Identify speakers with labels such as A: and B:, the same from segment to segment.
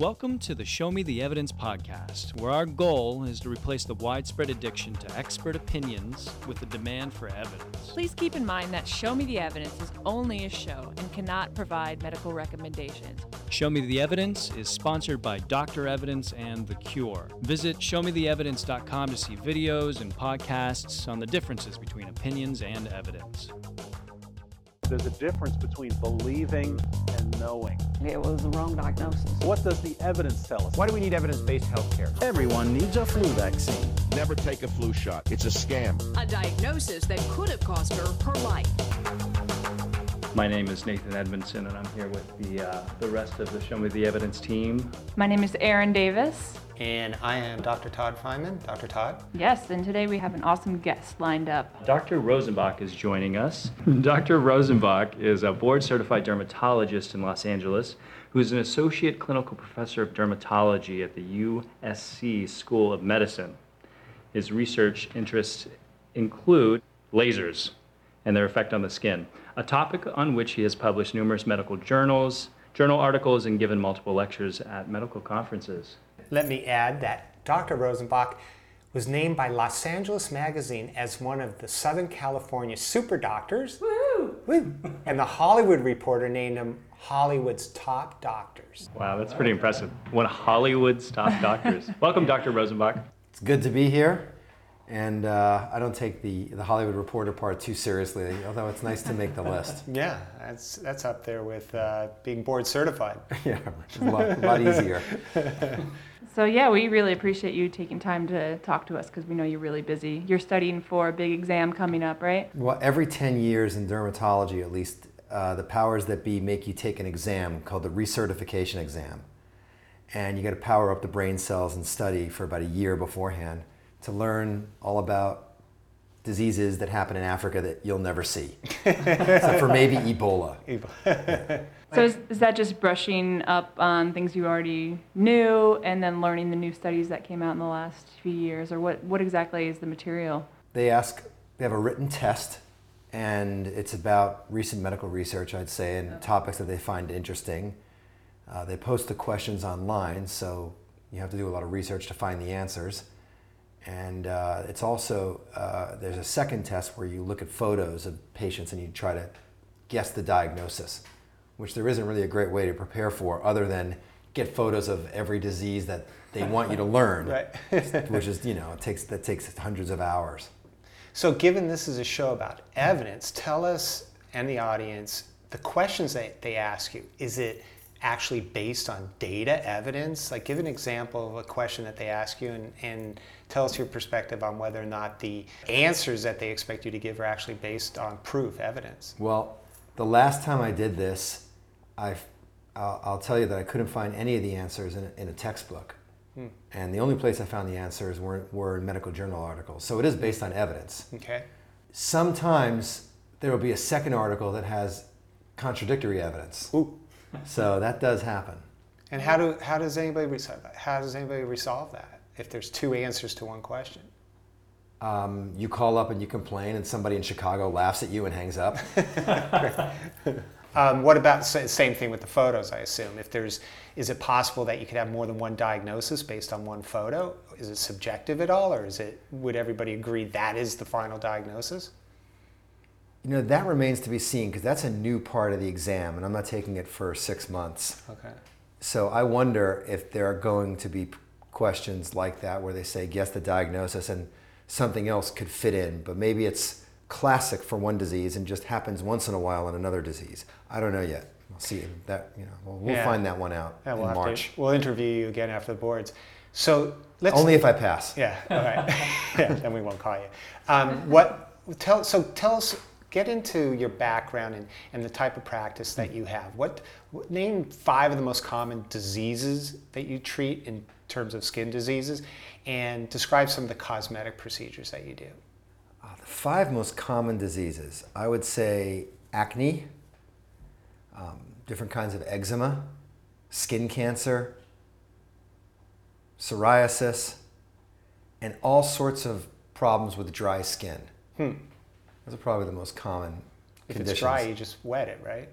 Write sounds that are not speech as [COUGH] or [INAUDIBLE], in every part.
A: Welcome to the Show Me the Evidence podcast, where our goal is to replace the widespread addiction to expert opinions with the demand for evidence.
B: Please keep in mind that Show Me the Evidence is only a show and cannot provide medical recommendations.
A: Show Me the Evidence is sponsored by Dr. Evidence and The Cure. Visit showmetheevidence.com to see videos and podcasts on the differences between opinions and evidence.
C: There's a difference between believing and knowing.
D: It was the wrong diagnosis.
C: What does the evidence tell us?
E: Why do we need evidence-based healthcare?
F: Everyone needs a flu vaccine.
G: Never take a flu shot. It's a scam.
H: A diagnosis that could have cost her her life.
A: My name is Nathan Edmondson, and I'm here with the, uh, the rest of the Show Me the Evidence team.
B: My name is Erin Davis.
E: And I am Dr. Todd Feynman. Dr. Todd?
B: Yes, and today we have an awesome guest lined up.
A: Dr. Rosenbach is joining us. [LAUGHS] Dr. Rosenbach is a board certified dermatologist in Los Angeles who is an associate clinical professor of dermatology at the USC School of Medicine. His research interests include lasers and their effect on the skin, a topic on which he has published numerous medical journals, journal articles, and given multiple lectures at medical conferences.
E: Let me add that Dr. Rosenbach was named by Los Angeles Magazine as one of the Southern California super doctors. Woo! Woo! And the Hollywood Reporter named him Hollywood's top doctors.
A: Wow, that's pretty impressive. One of Hollywood's top doctors. Welcome, Dr. Rosenbach.
F: It's good to be here. And uh, I don't take the, the Hollywood Reporter part too seriously, although it's nice to make the list. [LAUGHS]
E: Yeah, that's, that's up there with uh, being board certified. [LAUGHS]
F: yeah, a lot, a lot easier. [LAUGHS]
B: So, yeah, we really appreciate you taking time to talk to us because we know you're really busy. You're studying for a big exam coming up, right?
F: Well, every 10 years in dermatology, at least, uh, the powers that be make you take an exam called the recertification exam. And you got to power up the brain cells and study for about a year beforehand to learn all about diseases that happen in Africa that you'll never see, except for maybe Ebola. [LAUGHS] Ebola. [LAUGHS]
B: So, is, is that just brushing up on things you already knew and then learning the new studies that came out in the last few years? Or what, what exactly is the material?
F: They ask, they have a written test, and it's about recent medical research, I'd say, and topics that they find interesting. Uh, they post the questions online, so you have to do a lot of research to find the answers. And uh, it's also, uh, there's a second test where you look at photos of patients and you try to guess the diagnosis, which there isn't really a great way to prepare for other than get photos of every disease that they want you to [LAUGHS] learn,
E: Right. [LAUGHS]
F: which is, you know, it takes, that takes hundreds of hours.
E: So, given this is a show about evidence, tell us and the audience the questions that they ask you. Is it actually based on data evidence? Like, give an example of a question that they ask you and, and tell us your perspective on whether or not the answers that they expect you to give are actually based on proof, evidence.
F: Well, the last time I did this, i I'll, I'll tell you that I couldn't find any of the answers in a, in a textbook. Hmm. And the only place I found the answers were, were in medical journal articles. So it is based on evidence.
E: Okay.
F: Sometimes there will be a second article that has contradictory evidence.
E: Ooh.
F: So that does happen.
E: And how, do, how does anybody resolve that? How does anybody resolve that if there's two answers to one question?
F: Um, you call up and you complain, and somebody in Chicago laughs at you and hangs up. [LAUGHS]
E: Um, what about same thing with the photos? I assume if there's, is it possible that you could have more than one diagnosis based on one photo? Is it subjective at all, or is it? Would everybody agree that is the final diagnosis?
F: You know, that remains to be seen because that's a new part of the exam, and I'm not taking it for six months.
E: Okay.
F: So I wonder if there are going to be questions like that where they say, guess the diagnosis, and something else could fit in, but maybe it's classic for one disease and just happens once in a while in another disease. I don't know yet. We'll see that. You know, we'll, we'll
E: Yeah.
F: find that one out
E: Yeah, we'll
F: in March.
E: to. We'll interview you again after the boards. So let's.
F: Only if I pass.
E: Yeah. All right. [LAUGHS] yeah. Then we won't call you. Um, what? Tell. So tell us. Get into your background and, and the type of practice that you have. What, what name five of the most common diseases that you treat in terms of skin diseases, and describe some of the cosmetic procedures that you do.
F: Uh, the five most common diseases, I would say acne, um, different kinds of eczema, skin cancer, psoriasis, and all sorts of problems with dry skin.
E: Hmm.
F: Those are probably the most common
E: If
F: conditions.
E: it's dry, you just wet it, right?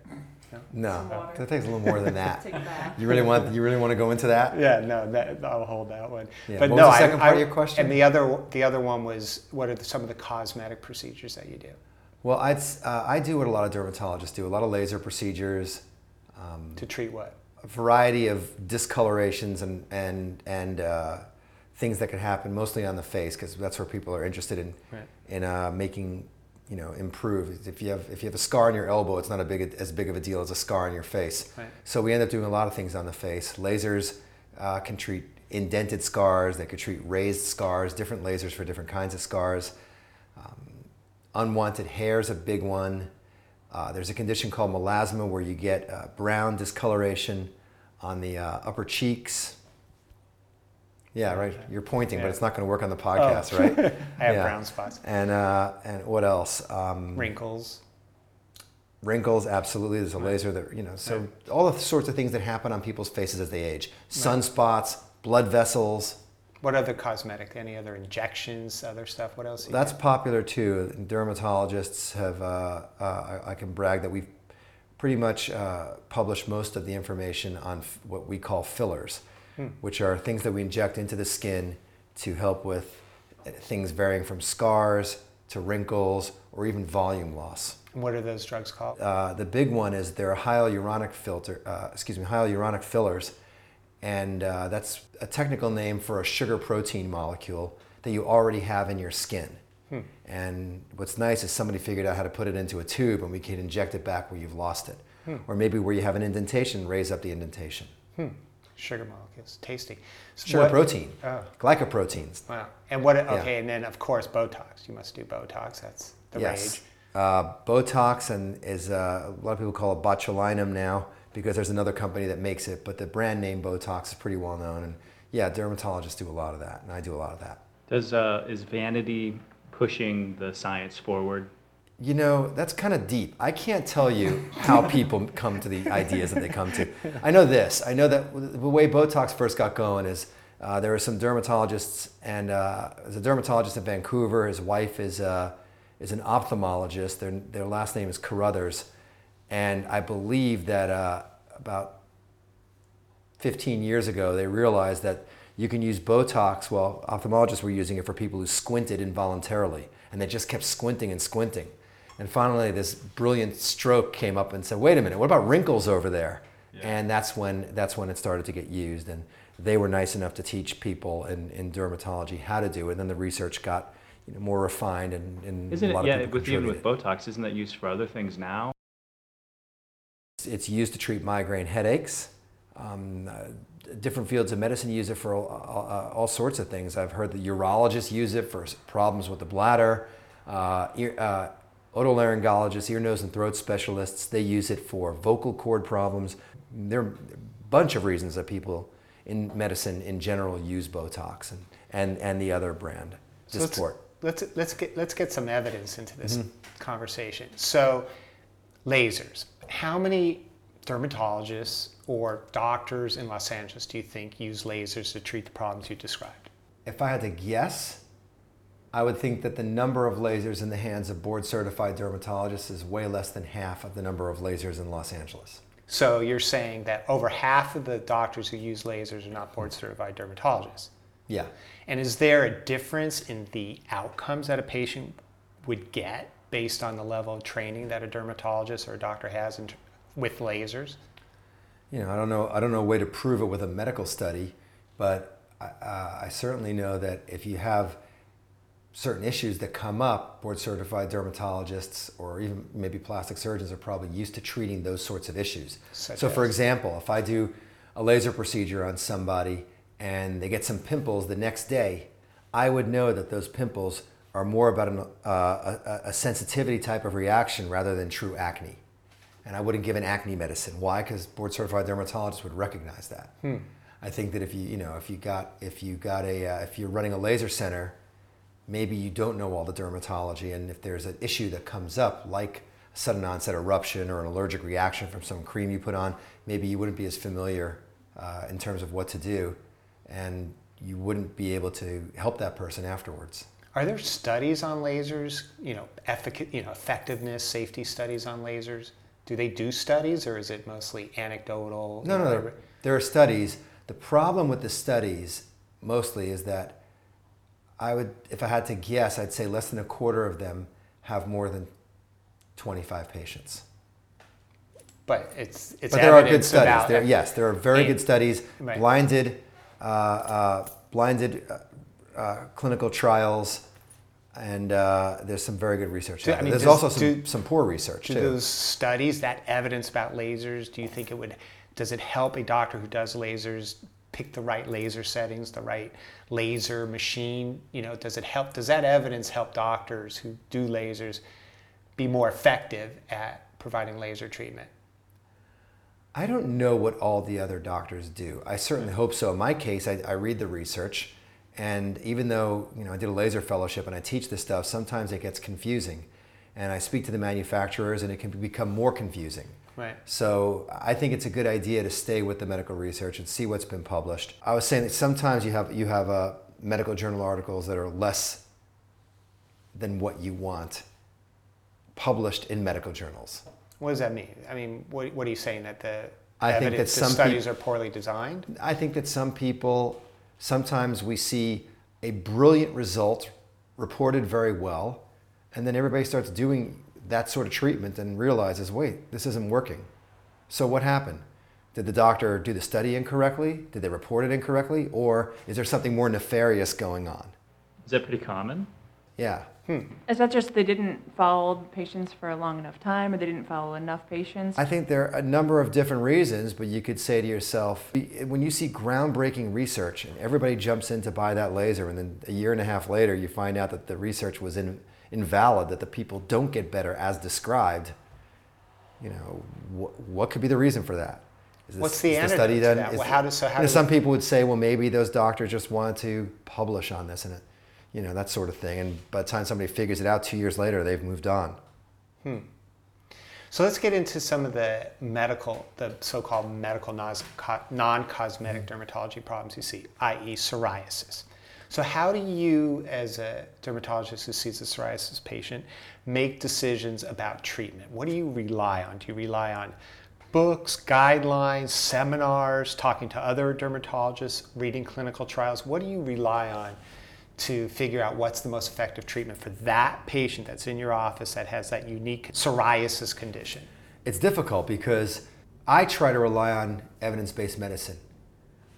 F: No,
B: water.
F: that takes a little more than [LAUGHS] that.
B: Take a bath.
F: You really want you really want to go into that?
E: Yeah, no, that, I'll hold that one.
F: Yeah,
E: But
F: what
E: no,
F: was the
E: I-
F: second part of your question?
E: And the other, the other one was, what are the, some of the cosmetic procedures that you do
F: Well, I'd, uh, I do what a lot of dermatologists do: a lot of laser procedures,
E: to treat what?
F: a variety of discolorations and and and uh, things that can happen, mostly on the face, because that's where people are interested in
E: Right.
F: in uh, making you know improve. If you have if you have a scar on your elbow, it's not a big as big of a deal as a scar on your face.
E: Right.
F: So we end up doing a lot of things on the face. Lasers uh, can treat indented scars. They could treat raised scars. Different lasers for different kinds of scars. Unwanted hair is a big one. Uh, there's a condition called melasma where you get uh, brown discoloration on the uh, upper cheeks. Yeah, right. You're pointing,
E: Yeah.
F: but it's not going to work on the podcast, [LAUGHS] right?
E: I have
F: Yeah.
E: brown spots.
F: And uh, and what else? Um,
E: Wrinkles.
F: wrinkles, absolutely. There's a laser that you know. So all the sorts of things that happen on people's faces as they age: sunspots, blood vessels.
E: What other cosmetic? Any other injections, other stuff? What else?
F: That's popular too. Dermatologists have, uh, uh, I, I can brag that we've pretty much uh, published most of the information on f- what we call fillers, which are things that we inject into the skin to help with uh, things varying from scars to wrinkles or even volume loss.
E: What are those drugs called?
F: Uh, the big one is they're hyaluronic filter, uh, excuse me, hyaluronic fillers, and uh, that's a technical name for a sugar protein molecule that you already have in your skin. And what's nice is somebody figured out how to put it into a tube, and we can inject it back where you've lost it, or maybe where you have an indentation, raise up the indentation.
E: Sugar molecules. Tasty. So
F: Sugar
E: what-
F: protein,
E: Oh.
F: glycoproteins.
E: Wow. And what? Okay, and then of course Botox. You must do Botox. That's the
F: yes.
E: rage.
F: Uh, Botox and is uh, a lot of people call it botulinum now because there's another company that makes it, but the brand name Botox is pretty well known. And yeah, dermatologists do a lot of that, and I do a lot of that.
A: Does uh, is vanity pushing the science forward?
F: You know, that's kind of deep. I can't tell you how people [LAUGHS] come to the ideas that they come to. I know this. I know that the way Botox first got going is uh, there were some dermatologists, and uh, there's a dermatologist in Vancouver. His wife is, uh, is an ophthalmologist. Their, their last name is Carruthers. And I believe that uh, about 15 years ago, they realized that you can use Botox. Well, ophthalmologists were using it for people who squinted involuntarily, and they just kept squinting and squinting. And finally, this brilliant stroke came up and said, "Wait a minute, what about wrinkles over there?" And that's when that's when it started to get used. And they were nice enough to teach people in, in dermatology how to do it. And then the research got you know, more refined, and, and
A: Isn't
F: a lot
A: it?
F: of
A: Yeah, with even with. Botox, isn't that used for other things now?
F: It's used to treat migraine headaches. Um, uh, different fields of medicine use it for all, all, all sorts of things. I've heard the urologists use it for problems with the bladder. Uh, uh, otolaryngologists, ear, nose, and throat specialists, they use it for vocal cord problems. There are a bunch of reasons that people in medicine in general use Botox and, and, and the other brand,
E: So let's- Let's let's get let's get some evidence into this
F: Mm-hmm.
E: conversation. So, lasers. How many dermatologists or doctors in Los Angeles do you think use lasers to treat the problems you described?
F: If I had to guess, I would think that the number of lasers in the hands of board certified dermatologists is way less than half of the number of lasers in Los Angeles.
E: So you're saying that over half of the doctors who use lasers are not board certified dermatologists.
F: Yeah.
E: And is there a difference in the outcomes that a patient would get based on the level of training that a dermatologist or a doctor has in, with lasers?
F: You know, I don't know. I don't know a way to prove it with a medical study, but I, uh, I certainly know that if you have certain issues that come up, board certified dermatologists or even maybe plastic surgeons are probably used to treating those sorts of issues.
E: Such
F: so, for example, if I do a laser procedure on somebody and they get some pimples the next day, I would know that those pimples are more about an, uh, a, a sensitivity type of reaction rather than true acne. And I wouldn't give an acne medicine. Why? Because board certified dermatologists would recognize that. I think that if you, you know, if you got, if you got a, uh, if you're running a laser center, maybe you don't know all the dermatology, and if there's an issue that comes up, like a sudden onset eruption or an allergic reaction from some cream you put on, maybe you wouldn't be as familiar uh, in terms of what to do, and you wouldn't be able to help that person afterwards.
E: Are there studies on lasers? You know, effic- you know, effectiveness, safety studies on lasers Do they do studies or is it mostly anecdotal?
F: No, no, there, there are studies. The problem with the studies mostly is that I would, if I had to guess, I'd say less than a quarter of them have more than 25 patients.
E: But it's it's
F: But there are good studies. There, yes, there are very good studies,
E: right.
F: blinded, uh, uh, blinded uh, uh, clinical trials, and uh, there's some very good research.
E: Do- I mean,
F: there's
E: does-
F: also some,
E: do-
F: some poor research
E: Do
F: too.
E: those studies, that evidence about lasers, do you think it would, does it help a doctor who does lasers pick the right laser settings, the right laser machine? You know, does it help, does that evidence help doctors who do lasers be more effective at providing laser treatment?
F: I don't know what all the other doctors do. I certainly hope so. In my case, I, I read the research, and even though you know I did a laser fellowship and I teach this stuff, sometimes it gets confusing, and I speak to the manufacturers, and it can become more confusing.
E: Right.
F: So I think it's a good idea to stay with the medical research and see what's been published. I was saying that sometimes you have you have uh, medical journal articles that are less than what you want published in medical journals.
E: What does that mean? I mean, what, what are you saying, that the
F: I think that some
E: studies
F: peop-
E: are poorly designed?
F: I think that some people, sometimes we see a brilliant result reported very well, and then everybody starts doing that sort of treatment and realizes, wait, this isn't working. So what happened? Did the doctor do the study incorrectly? Did they report it incorrectly? Or is there something more nefarious going on?
A: Is that pretty common?
F: Yeah. Hmm.
B: Is that just they didn't follow patients for a long enough time, or they didn't follow enough patients?
F: I think there are a number of different reasons, but you could say to yourself, when you see groundbreaking research and everybody jumps in to buy that laser, and then a year and a half later you find out that the research was in, invalid, that the people don't get better as described, you know, wh- what could be the reason for that? Is this-
E: What's the
F: is
E: antidote
F: study done- is-
E: Well, how does- so how
F: you know, some people would say, well, maybe those doctors just wanted to publish on this and it, you know, that sort of thing. And by the time somebody figures it out two years later, they've moved on. Hmm.
E: So let's get into some of the medical, the so-called medical non-cosmetic dermatology problems you see, i.e. psoriasis. So how do you, as a dermatologist who sees a psoriasis patient, make decisions about treatment? What do you rely on? Do you rely on books, guidelines, seminars, talking to other dermatologists, reading clinical trials? What do you rely on to figure out what's the most effective treatment for that patient that's in your office that has that unique psoriasis condition?
F: It's difficult because I try to rely on evidence based medicine.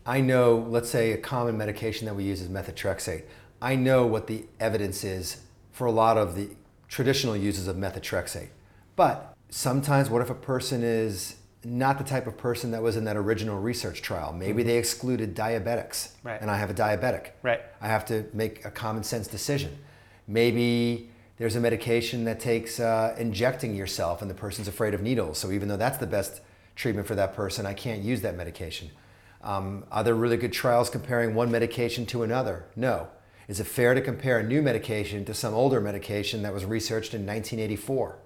F: I know, let's say, a common medication that we use is methotrexate. I know what the evidence is for a lot of the traditional uses of methotrexate. But sometimes, what if a person is not the type of person that was in that original research trial? Maybe they excluded diabetics,
E: Right.
F: and I have a diabetic.
E: Right.
F: I have to make a common sense decision. Maybe there's a medication that takes uh, injecting yourself, and the person's afraid of needles. So even though that's the best treatment for that person, I can't use that medication. Um, are there really good trials comparing one medication to another? No. Is it fair to compare a new medication to some older medication that was researched in 1984?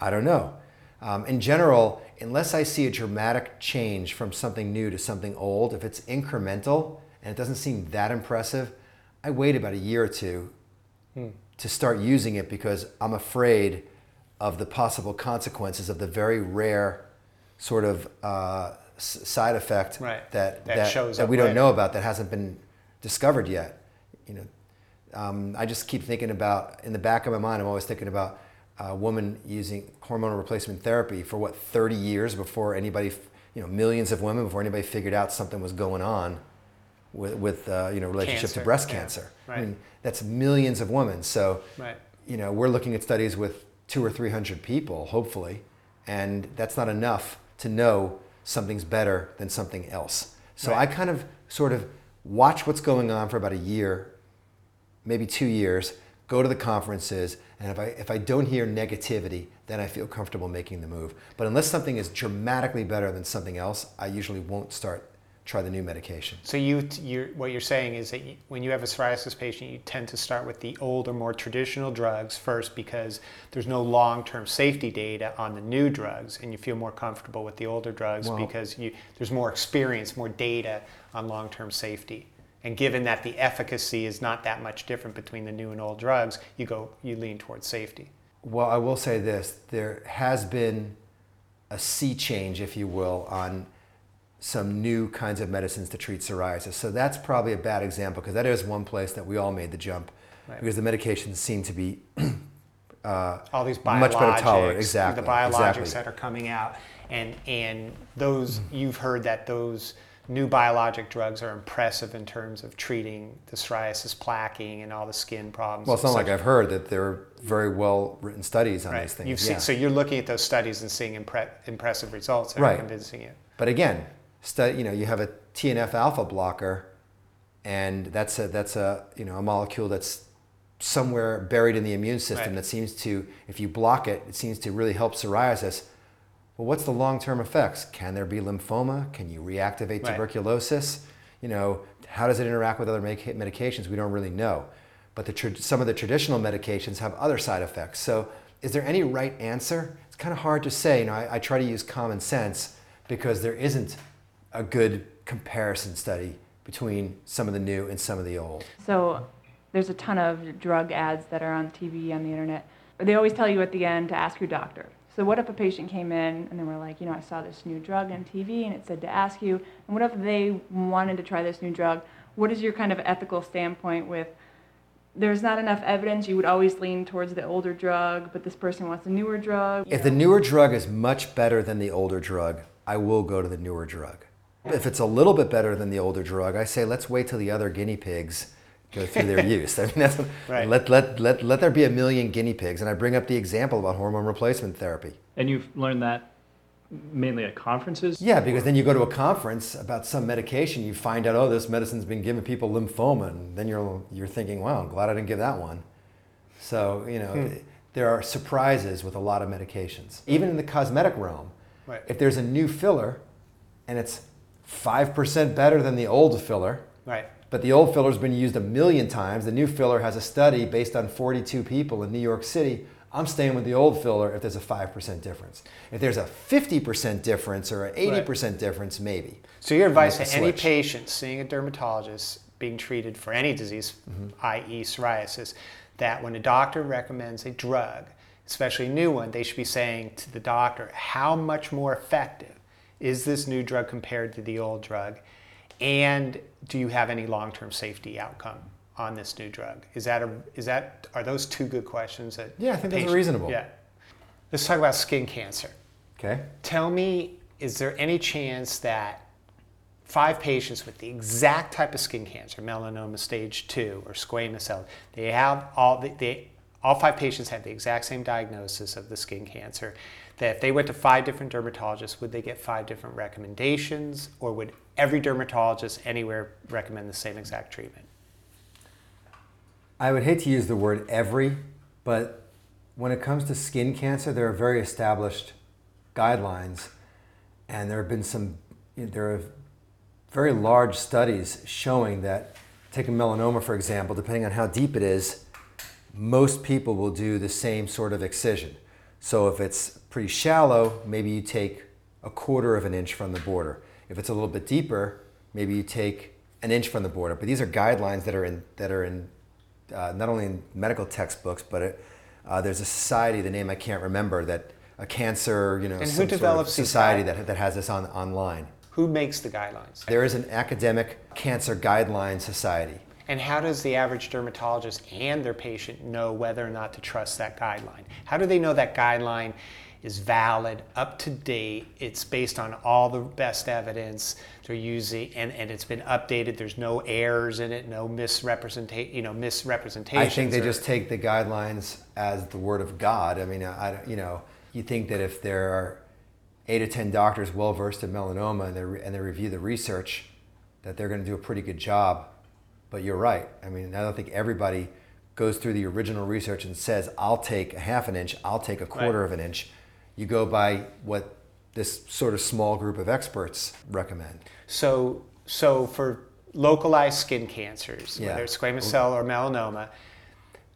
F: I don't know. Um, in general, unless I see a dramatic change from something new to something old, if it's incremental and it doesn't seem that impressive, I wait about a year or two to start using it because I'm afraid of the possible consequences of the very rare sort of uh, s- side effect
E: Right.
F: that,
E: That
F: that,
E: shows
F: that we don't
E: later.
F: know about that hasn't been discovered yet. You know, um, I just keep thinking about in the back of my mind. I'm always thinking about a woman using hormonal replacement therapy for what 30 years before anybody, you know, millions of women before anybody figured out something was going on with, with uh, you know relationship
E: Cancer,
F: to breast
E: yeah,
F: cancer. I mean, that's millions of women. So
E: Right.
F: you know, we're looking at studies with two or three hundred people, hopefully, and that's not enough to know something's better than something else. So
E: Right.
F: I kind of sort of watch what's going on for about a year, maybe two years, go to the conferences, and if I, if I don't hear negativity, then I feel comfortable making the move. But unless something is dramatically better than something else, I usually won't start, try the new medication.
E: So you, you're, what you're saying is that you, when you have a psoriasis patient, you tend to start with the older, more traditional drugs first because there's no long-term safety data on the new drugs, and you feel more comfortable with the older drugs
F: Well-
E: because you, there's more experience, more data on long-term safety. And given that the efficacy is not that much different between the new and old drugs, you go, you lean towards safety.
F: Well, I will say this: there has been a sea change, if you will, on some new kinds of medicines to treat psoriasis. So that's probably a bad example because that is one place that we all made the jump
E: Right.
F: because the medications seem to be [CLEARS THROAT] uh,
E: all these biologics,
F: much better tolerated. Exactly.
E: the biologics
F: exactly.
E: that are coming out, and and those you've heard that those new biologic drugs are impressive in terms of treating the psoriasis plaquing and all the skin problems.
F: Well, it's not like. I've heard that there are very well written studies on
E: right.
F: these things.
E: You've
F: yeah.
E: seen, so you're looking at those studies and seeing impre- impressive results that
F: Right.
E: are convincing you.
F: But again, stu- you know, you have a TNF alpha blocker, and that's a that's a you know a molecule that's somewhere buried in the immune system
E: Right.
F: that seems to, if you block it, it seems to really help psoriasis. Well, what's the long-term effects? Can there be lymphoma? Can you reactivate
E: Right.
F: tuberculosis? You know, how does it interact with other medications? We don't really know. But the tr- some of the traditional medications have other side effects. So, is there any right answer? It's kind of hard to say. You know, I, I try to use common sense because there isn't a good comparison study between some of the new and some of the old.
B: So there's a ton of drug ads that are on TV, on the internet. They always tell you at the end to ask your doctor. So what if a patient came in and they were like, you know, I saw this new drug on TV and it said to ask you, and what if they wanted to try this new drug? What is your kind of ethical standpoint with there's not enough evidence, you would always lean towards the older drug, but this person wants a newer drug?
F: If the newer drug is much better than the older drug, I will go to the newer drug. If it's a little bit better than the older drug, I say let's wait till the other guinea pigs go through their [LAUGHS] use. I mean, that's
E: Right.
F: let, let, let, let there be a million guinea pigs. And I bring up the example about hormone replacement therapy.
A: And you've learned that mainly at conferences?
F: Yeah, because then you go to a conference about some medication, you find out, oh, this medicine's been giving people lymphoma, and then you're, you're thinking, wow, I'm glad I didn't give that one. So, you know, hmm. there are surprises with a lot of medications. Even in the cosmetic realm,
E: Right.
F: if there's a new filler and it's 5% better than the old filler,
E: Right.
F: but the old filler's been used a million times, the new filler has a study based on 42 people in New York City. I'm staying with the old filler if there's a 5% difference. If there's a 50% difference or an 80% difference, maybe.
E: So your advice to any
F: switch.
E: patient seeing a dermatologist being treated for any disease,
F: Mm-hmm.
E: i.e. psoriasis, that when a doctor recommends a drug, especially a new one, they should be saying to the doctor, how much more effective is this new drug compared to the old drug? And do you have any long-term safety outcome on this new drug? Is that a, is that are those two good questions that
F: Yeah, I think
E: a
F: those are reasonable.
E: Yeah. Let's talk about skin cancer.
F: Okay?
E: Tell me, is there any chance that five patients with the exact type of skin cancer, melanoma stage two or squamous cell, they have all the, they, all five patients have the exact same diagnosis of the skin cancer. That if they went to five different dermatologists, would they get five different recommendations, or would every dermatologist anywhere recommend the same exact treatment?
F: I would hate to use the word every, but when it comes to skin cancer, there are very established guidelines, and there have been some, there are very large studies showing that, taking melanoma for example, depending on how deep it is, most people will do the same sort of excision. So if it's pretty shallow, maybe you take a quarter of an inch from the border. If it's a little bit deeper, maybe you take an inch from the border. But these are guidelines that are in that are in uh, not only in medical textbooks, but it, uh, there's a society, the name I can't remember, that a cancer, you know,
E: who
F: some sort of
E: develops
F: society that, that has this on online.
E: Who makes the guidelines?
F: There is an academic cancer guideline society.
E: And how does the average dermatologist and their patient know whether or not to trust that guideline? How do they know that guideline is valid, up to date, it's based on all the best evidence they're using, and, and it's been updated, there's no errors in it, no misrepresentation, you know, misrepresentations?
F: I think they
E: or-
F: just take the guidelines as the word of God. I mean, I, you know, you think that if there are eight or ten doctors well versed in melanoma and they, and they review the research, that they're going to do a pretty good job. But you're right. I mean, I don't think everybody goes through the original research and says, "I'll take a half an inch, I'll take a quarter
E: Right.
F: of an inch." You go by what this sort of small group of experts recommend.
E: So, so for localized skin cancers,
F: Yeah.
E: whether it's squamous cell or melanoma,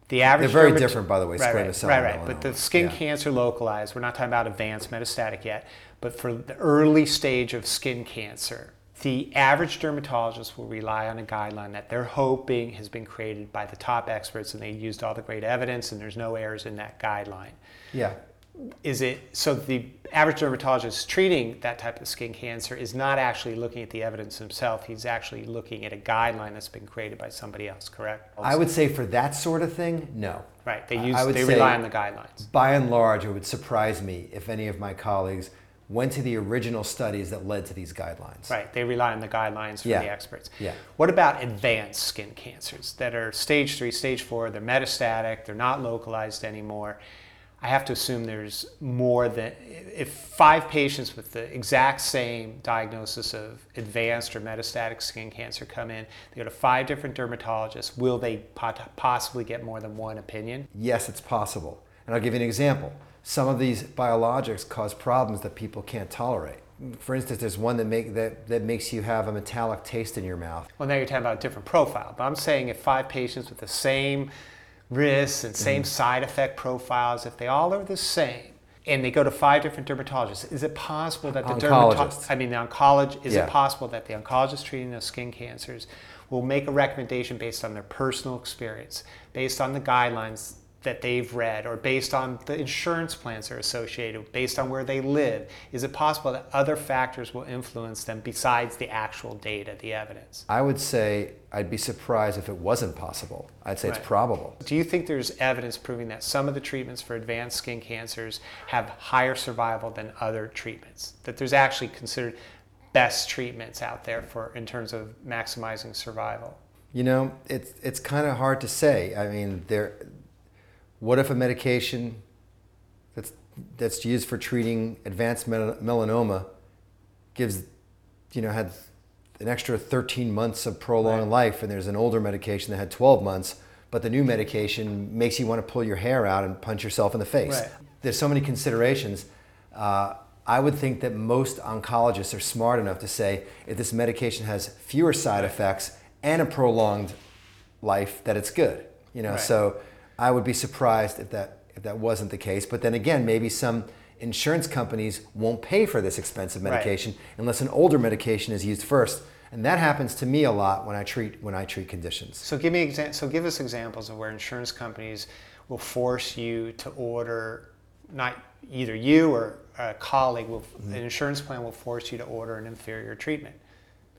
E: the average
F: They're very
E: dermat-
F: different, by the way,
E: Right,
F: squamous
E: right,
F: cell
E: right, right. But the skin
F: Yeah.
E: cancer localized, we're not talking about advanced metastatic yet. But for the early stage of skin cancer, the average dermatologist will rely on a guideline that they're hoping has been created by the top experts, and they used all the great evidence, and there's no errors in that guideline.
F: Yeah.
E: is it so the average dermatologist treating that type of skin cancer is not actually looking at the evidence himself. He's actually looking at a guideline that's been created by somebody else, correct?
F: I would say for that sort of thing, no.
E: Right. They use
F: I would
E: they rely on the guidelines.
F: By and large, it would surprise me if any of my colleagues went to the original studies that led to these guidelines.
E: Right. They rely on the guidelines from
F: Yeah.
E: the experts.
F: Yeah.
E: What about advanced skin cancers that are stage three, stage four, they're metastatic, they're not localized anymore? I have to assume there's more than if five patients with the exact same diagnosis of advanced or metastatic skin cancer come in, they go to five different dermatologists. Will they pot- possibly get more than one opinion?
F: Yes, it's possible. And I'll give you an example. Some of these biologics cause problems that people can't tolerate. For instance, there's one that, make, that, that makes you have a metallic taste in your mouth.
E: Well, now you're talking about a different profile, but I'm saying if five patients with the same risks and same
F: Mm-hmm.
E: side effect profiles, if they all are the same, and they go to five different dermatologists, is it possible that the dermatologist, I mean the oncologist, is
F: Yeah.
E: it possible that the oncologist treating those skin cancers will make a recommendation based on their personal experience, based on the guidelines that they've read, or based on the insurance plans they're associated with, based on where they live? Is it possible that other factors will influence them besides the actual data, the evidence?
F: I would say I'd be surprised if it wasn't possible. I'd say
E: Right.
F: it's probable.
E: Do you think there's evidence proving that some of the treatments for advanced skin cancers have higher survival than other treatments? That there's actually considered best treatments out there for in terms of maximizing survival?
F: You know, it's, it's kind of hard to say. I mean, there, what if a medication that's, that's used for treating advanced melanoma gives, you know, had an extra 13 months of prolonged
E: Right.
F: life, and there's an older medication that had 12 months, but the new medication makes you want to pull your hair out and punch yourself in the face.
E: Right.
F: There's so many considerations. Uh, I would think that most oncologists are smart enough to say if this medication has fewer side effects and a prolonged life, that it's good. You know,
E: Right.
F: so I would be surprised if that if that wasn't the case. But then again, maybe some insurance companies won't pay for this expensive
E: Right.
F: medication unless an older medication is used first. And that happens to me a lot when I treat when I treat conditions.
E: So give me exa- so give us examples of where insurance companies will force you to order not either you or a colleague will an insurance plan will force you to order an inferior treatment.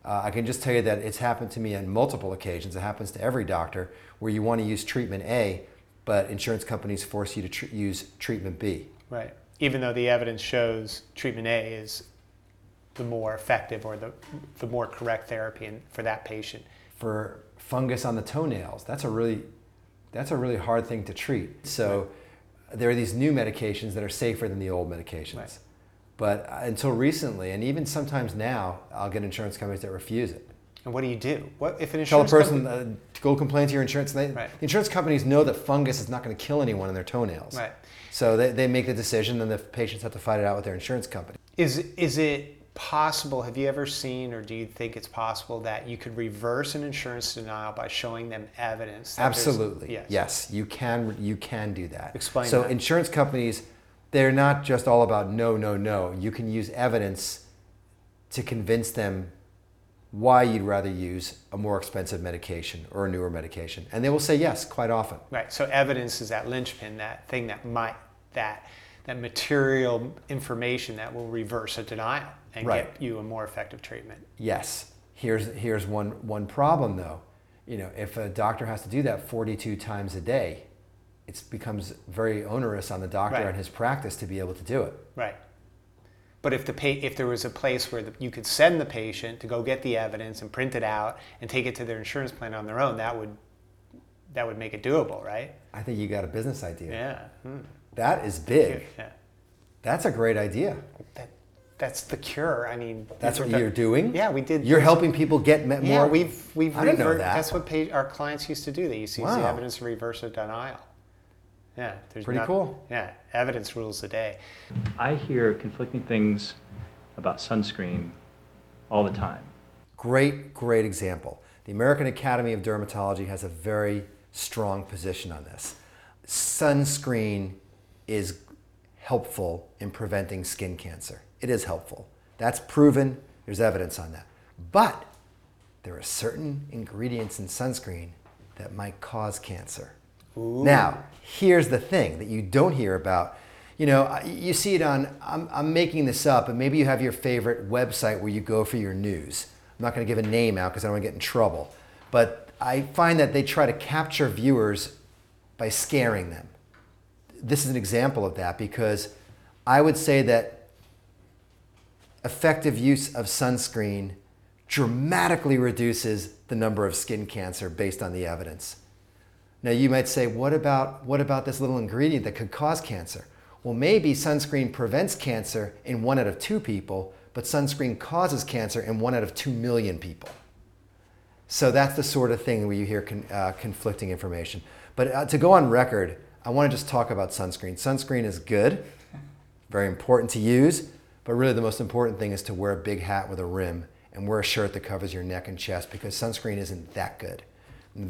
F: Uh, I can just tell you that it's happened to me on multiple occasions. It happens to every doctor where you want to use treatment A, but insurance companies force you to tr- use treatment B.
E: Right. Even though the evidence shows treatment A is the more effective or the, the more correct therapy in, for that patient.
F: For fungus on the toenails, that's a really that's a really hard thing to treat. So there are these new medications that are safer than the old medications.
E: Right.
F: But until recently, and even sometimes now, I'll get insurance companies that refuse it.
E: And what do you do? What if an insurance
F: Tell a person
E: company-
F: uh, to go complain to your insurance. They,
E: Right.
F: The insurance companies know that fungus is not going to kill anyone in their toenails.
E: Right.
F: So they, they make the decision, and the patients have to fight it out with their insurance company.
E: is is it possible? Have you ever seen, or do you think it's possible that you could reverse an insurance denial by showing them evidence? that
F: Absolutely.
E: Yes.
F: Yes, you can. You can do that.
E: Explain
F: So
E: that.
F: insurance companies, they're not just all about no, no, no. You can use evidence to convince them why you'd rather use a more expensive medication or a newer medication, and they will say yes quite often.
E: Right. So evidence is that linchpin, that thing that might that that material information that will reverse a denial and
F: Right.
E: get you a more effective treatment.
F: Yes. Here's here's one one problem though. You know, if a doctor has to do that 42 times a day, it becomes very onerous on the doctor
E: Right.
F: and his practice to be able to do it.
E: Right. But if the pa- if there was a place where the, you could send the patient to go get the evidence and print it out and take it to their insurance plan on their own, that would that would make it doable, right?
F: I think you got a business idea.
E: Yeah. Hmm.
F: That is big.
E: Yeah.
F: That's a great idea.
E: That that's the cure. I mean,
F: That's what
E: are-
F: you're doing.
E: Yeah, we did.
F: You're helping people get me- more.
E: Yeah, we've we've
F: I didn't know that.
E: That's what pa- our clients used to do. They used to use the evidence to reverse denial. Yeah, there's
F: Pretty cool.
E: Yeah, evidence rules the day.
A: I hear conflicting things about sunscreen all the time.
F: Great, great example. The American Academy of Dermatology has a very strong position on this. Sunscreen is helpful in preventing skin cancer. It is helpful. That's proven. There's evidence on that. But there are certain ingredients in sunscreen that might cause cancer. Now, here's the thing that you don't hear about. You know, you see it on, I'm, I'm making this up, and maybe you have your favorite website where you go for your news. I'm not going to give a name out because I don't want to get in trouble. But I find that they try to capture viewers by scaring them. This is an example of that because I would say that effective use of sunscreen dramatically reduces the number of skin cancer based on the evidence. Now you might say, what about, what about this little ingredient that could cause cancer? Well, maybe sunscreen prevents cancer in one out of two people, but sunscreen causes cancer in one out of two million people. So that's the sort of thing where you hear con, uh, conflicting information. But uh, to go on record, I want to just talk about sunscreen. Sunscreen is good, very important to use, but really the most important thing is to wear a big hat with a rim and wear a shirt that covers your neck and chest because sunscreen isn't that good.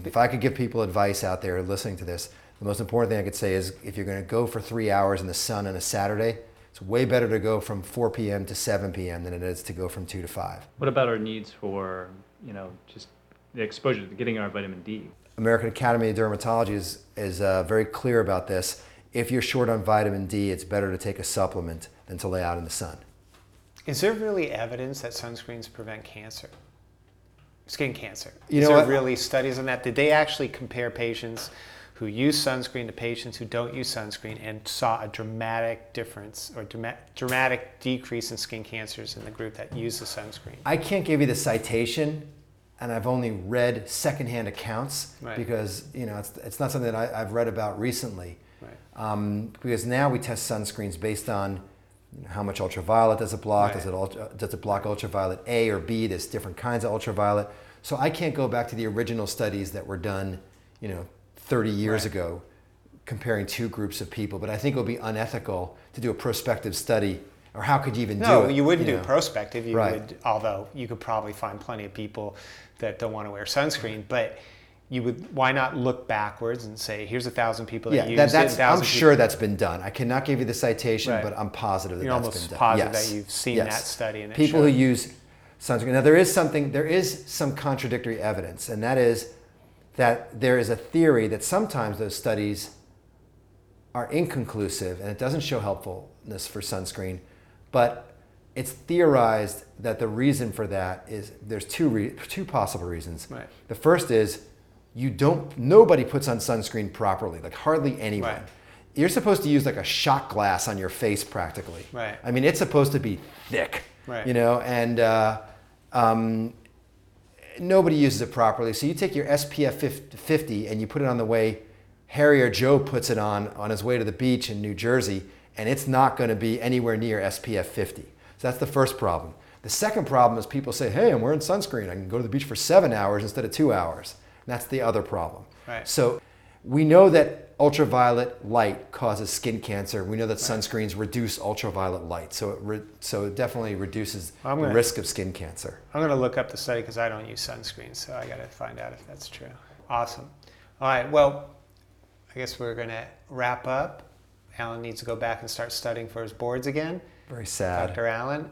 F: If I could give people advice out there listening to this, the most important thing I could say is if you're going to go for three hours in the sun on a Saturday, it's way better to go from 4 p.m. to 7 p.m. than it is to go from 2 to 5.
A: What about our needs for, you know, just the exposure to getting our vitamin D?
F: American Academy of Dermatology is, is uh, very clear about this. If you're short on vitamin D, it's better to take a supplement than to lay out in the sun.
E: Is there really evidence that sunscreens prevent cancer? Skin cancer.
F: You know
E: there
F: what?
E: really studies on that? Did they actually compare patients who use sunscreen to patients who don't use sunscreen and saw a dramatic difference or drama- dramatic decrease in skin cancers in the group that used the sunscreen?
F: I can't give you the citation, and I've only read secondhand accounts
E: Right.
F: because you know it's, it's not something that I, I've read about recently.
E: Right.
F: Um, because now we test sunscreens based on how much ultraviolet does it block? Does it ultra, uh, does it block ultraviolet A or B? There's different kinds of ultraviolet. So I can't go back to the original studies that were done, you know, 30 years
E: Right.
F: ago, comparing two groups of people. But I think it would be unethical to do a prospective study, or how could you even do
E: No, you wouldn't
F: know?
E: do prospective. You
F: Right.
E: would, although you could probably find plenty of people that don't want to wear sunscreen. But you would. Why not look backwards and say, "Here's a thousand people that
F: Yeah,
E: use
F: that, that's,
E: thousand
F: I'm
E: people-
F: sure that's been done. I cannot give you the citation,
E: Right.
F: but I'm positive that
E: You're
F: that's been done.
E: positive
F: yes.
E: that you've seen
F: yes.
E: that study and it
F: people who use sunscreen. Now there is something, there is some contradictory evidence, and that is that there is a theory that sometimes those studies are inconclusive and it doesn't show helpfulness for sunscreen, but it's theorized that the reason for that is there's two re- two possible reasons.
E: Right.
F: The first is you don't nobody puts on sunscreen properly, like hardly anyone.
E: Right.
F: You're supposed to use like a shot glass on your face practically.
E: Right.
F: I mean, it's supposed to be thick.
E: Right.
F: You know, and uh, um, nobody uses it properly. So you take your SPF 50 and you put it on the way Harry or Joe puts it on on his way to the beach in New Jersey, and it's not going to be anywhere near SPF 50. So that's the first problem. The second problem is people say, hey, I'm wearing sunscreen. I can go to the beach for seven hours instead of two hours. That's the other problem.
E: Right.
F: So we know that ultraviolet light causes skin cancer. We know that sunscreens reduce ultraviolet light. So it, re- so it definitely reduces
E: I'm
F: the
E: gonna-
F: risk of skin cancer.
E: I'm going to look up the study because I don't use sunscreen, so I got to find out if that's true. Awesome. All right. Well, I guess we're going to wrap up. Alan needs to go back and start studying for his boards again.
F: Very sad.
E: Dr. Allen.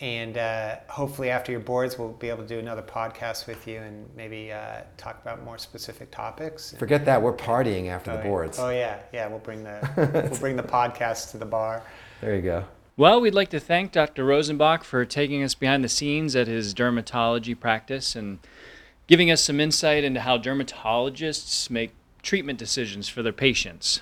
E: And uh, hopefully, after your boards, we'll be able to do another podcast with you and maybe uh, talk about more specific topics.
F: Forget that. We're partying after
E: Oh,
F: the
E: yeah.
F: boards.
E: Oh yeah, yeah. We'll bring the [LAUGHS] we'll bring the podcast to the bar.
F: There you go.
A: Well, we'd like to thank Dr. Rosenbach for taking us behind the scenes at his dermatology practice and giving us some insight into how dermatologists make treatment decisions for their patients.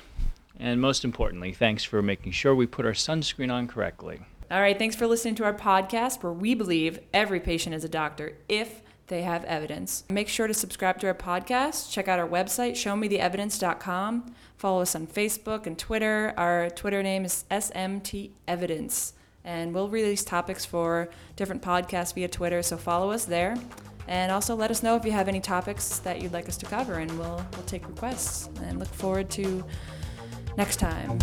A: And most importantly, thanks for making sure we put our sunscreen on correctly.
B: All right, thanks for listening to our podcast where we believe every patient is a doctor if they have evidence. Make sure to subscribe to our podcast, check out our website, showmetheevidence.com, follow us on Facebook and Twitter. Our Twitter name is SMT Evidence, and we'll release topics for different podcasts via Twitter, so follow us there. And also let us know if you have any topics that you'd like us to cover, and we'll, we'll take requests. And look forward to next time.